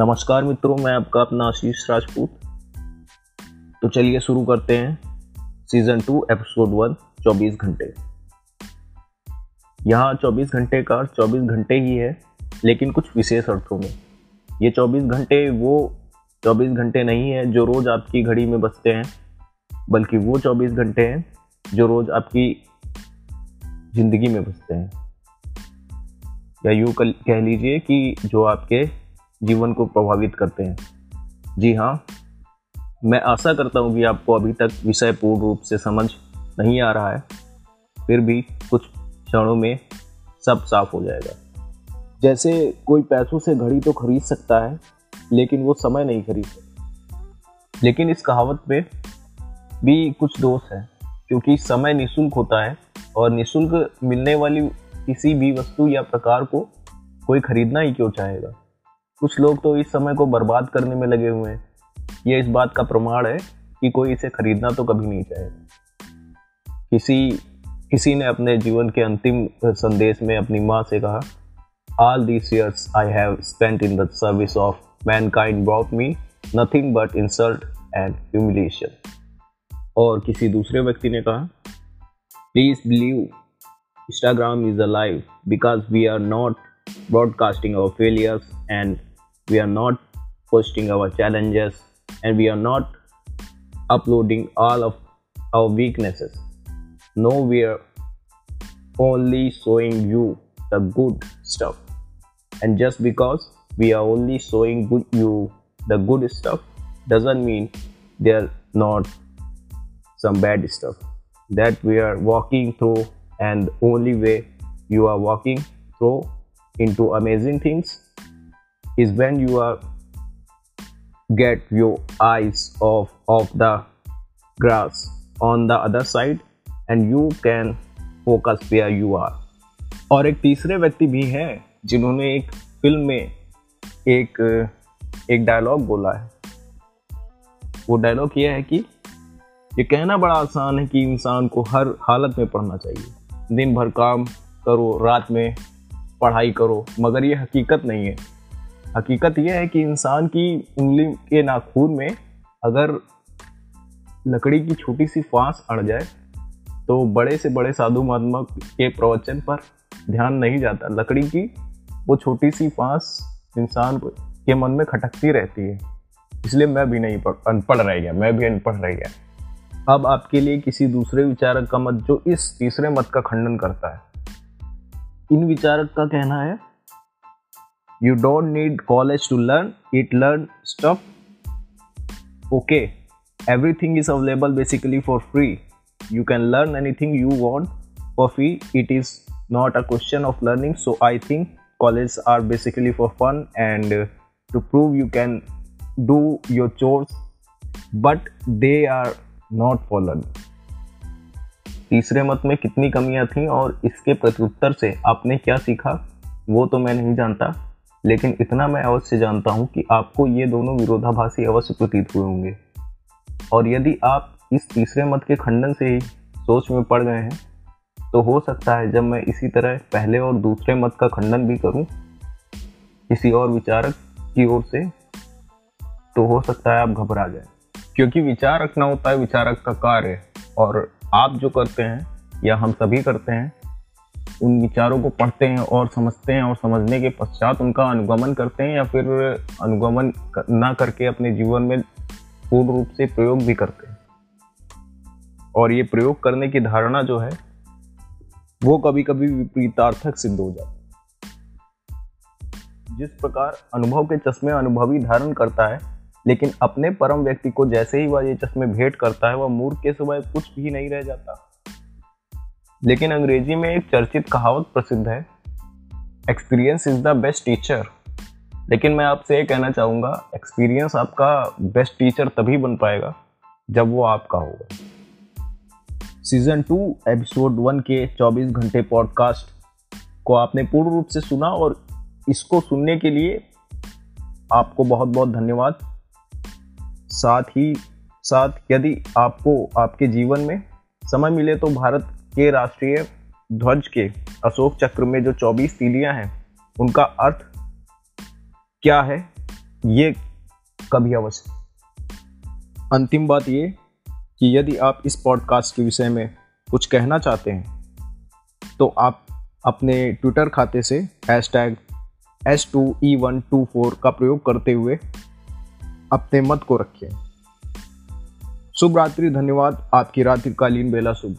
नमस्कार मित्रों, मैं आपका अपना आशीष राजपूत। तो चलिए शुरू करते हैं सीज़न टू एपिसोड वन चौबीस घंटे। यहाँ चौबीस घंटे का चौबीस घंटे ही है, लेकिन कुछ विशेष अर्थों में। ये चौबीस घंटे वो चौबीस घंटे नहीं है जो रोज़ आपकी घड़ी में बसते हैं, बल्कि वो चौबीस घंटे हैं जो रोज़ आपकी ज़िंदगी में बसते हैं। या यूँ कह लीजिए कि जो आपके जीवन को प्रभावित करते हैं। जी हाँ मैं आशा करता हूँ कि आपको अभी तक विषय पूर्ण रूप से समझ नहीं आ रहा है। फिर भी कुछ क्षणों में सब साफ़ हो जाएगा। जैसे कोई पैसों से घड़ी तो खरीद सकता है, लेकिन वो समय नहीं खरीद सकता। लेकिन इस कहावत में भी कुछ दोष है, क्योंकि समय निशुल्क होता है और निशुल्क मिलने वाली किसी भी वस्तु या प्रकार को कोई खरीदना ही क्यों चाहेगा? कुछ लोग तो इस समय को बर्बाद करने में लगे हुए हैं। यह इस बात का प्रमाण है कि कोई इसे खरीदना तो कभी नहीं चाहेगा। किसी किसी ने अपने जीवन के अंतिम संदेश में अपनी माँ से कहा all this I have spent in the service of mankind brought me nothing but insult and humiliation और किसी दूसरे व्यक्ति ने कहा please believe Instagram is a alive because we are not broadcasting our failures and we are not posting our challenges and we are not uploading all of our weaknesses. No, we are only showing you the good stuff. And just because we are only showing good, you the good stuff doesn't mean there are not some bad stuff that we are walking through and only way you are walking through into amazing things is when you are get your eyes off of the grass on the other side and you can focus where you are और एक तीसरे व्यक्ति भी हैं जिन्होंने एक film में एक एक डायलॉग बोला है वो डायलॉग ये है कि ये कहना बड़ा आसान है कि इंसान को हर हालत में पढ़ना चाहिए दिन भर काम करो रात में पढ़ाई करो, मगर ये हकीकत नहीं है। हकीकत यह है कि इंसान की उंगली के नाखून में अगर लकड़ी की छोटी सी फांस अड़ जाए तो बड़े से बड़े साधु महात्मा के प्रवचन पर ध्यान नहीं जाता। लकड़ी की वो छोटी सी फांस इंसान के मन में खटकती रहती है। इसलिए मैं भी नहीं पढ़, अनपढ़ रह गया, मैं भी अनपढ़ रह गया। अब आपके लिए किसी दूसरे विचारक का मत, जो इस तीसरे मत का खंडन करता है। इन विचारक का कहना है you don't need college to learn it learn stuff okay everything is available basically for free you can learn anything you want for free it is not a question of learning so I think college are basically for fun and to prove you can do your chores but they are not fallen तीसरे मत में कितनी कमियाँ थी और इसके प्रत्युत्तर से आपने क्या सीखा, वो तो मैं नहीं जानता। लेकिन इतना मैं अवश्य जानता हूँ कि आपको ये दोनों विरोधाभासी अवश्य प्रतीत हुए होंगे। और यदि आप इस तीसरे मत के खंडन से ही सोच में पड़ गए हैं तो हो सकता है जब मैं इसी तरह पहले और दूसरे मत का खंडन भी करूँ, किसी और विचारक की ओर से तो हो सकता है आप घबरा जाए। क्योंकि विचार रखना होता है, विचारक का कार्य। और आप जो करते हैं, या हम सभी करते हैं, उन विचारों को पढ़ते हैं और समझते हैं और समझने के पश्चात उनका अनुगमन करते हैं या फिर अनुगमन ना करके अपने जीवन में पूर्ण रूप से प्रयोग भी करते हैं। और ये प्रयोग करने की धारणा जो है, वो कभी कभी विपरीतार्थक सिद्ध हो जाती है। जिस प्रकार अनुभव के चश्मे अनुभवी धारण करता है लेकिन अपने परम व्यक्ति को जैसे ही वह ये चश्मे भेंट करता है, वह मूर्ख के सिवाय कुछ भी नहीं रह जाता। लेकिन अंग्रेज़ी में एक चर्चित कहावत प्रसिद्ध है experience is the best teacher लेकिन मैं आपसे ये कहना चाहूँगा एक्सपीरियंस आपका बेस्ट टीचर तभी बन पाएगा, जब वो आपका होगा. सीज़न टू एपिसोड वन के 24 घंटे पॉडकास्ट को आपने पूर्ण रूप से सुना और इसको सुनने के लिए आपको बहुत बहुत धन्यवाद। साथ ही साथ यदि आपको आपके जीवन में समय मिले तो भारत के राष्ट्रीय ध्वज के अशोक चक्र में जो 24 तीलियाँ हैं, उनका अर्थ क्या है? ये कभी अवश्य। अंतिम बात ये कि यदि आप इस पॉडकास्ट के विषय में कुछ कहना चाहते हैं तो आप अपने ट्विटर खाते से hashtag S two E one two four का प्रयोग करते हुए अपने मत को रखें शुभ रात्रि धन्यवाद। आपकी रात्रिकालीन बेला शुभ।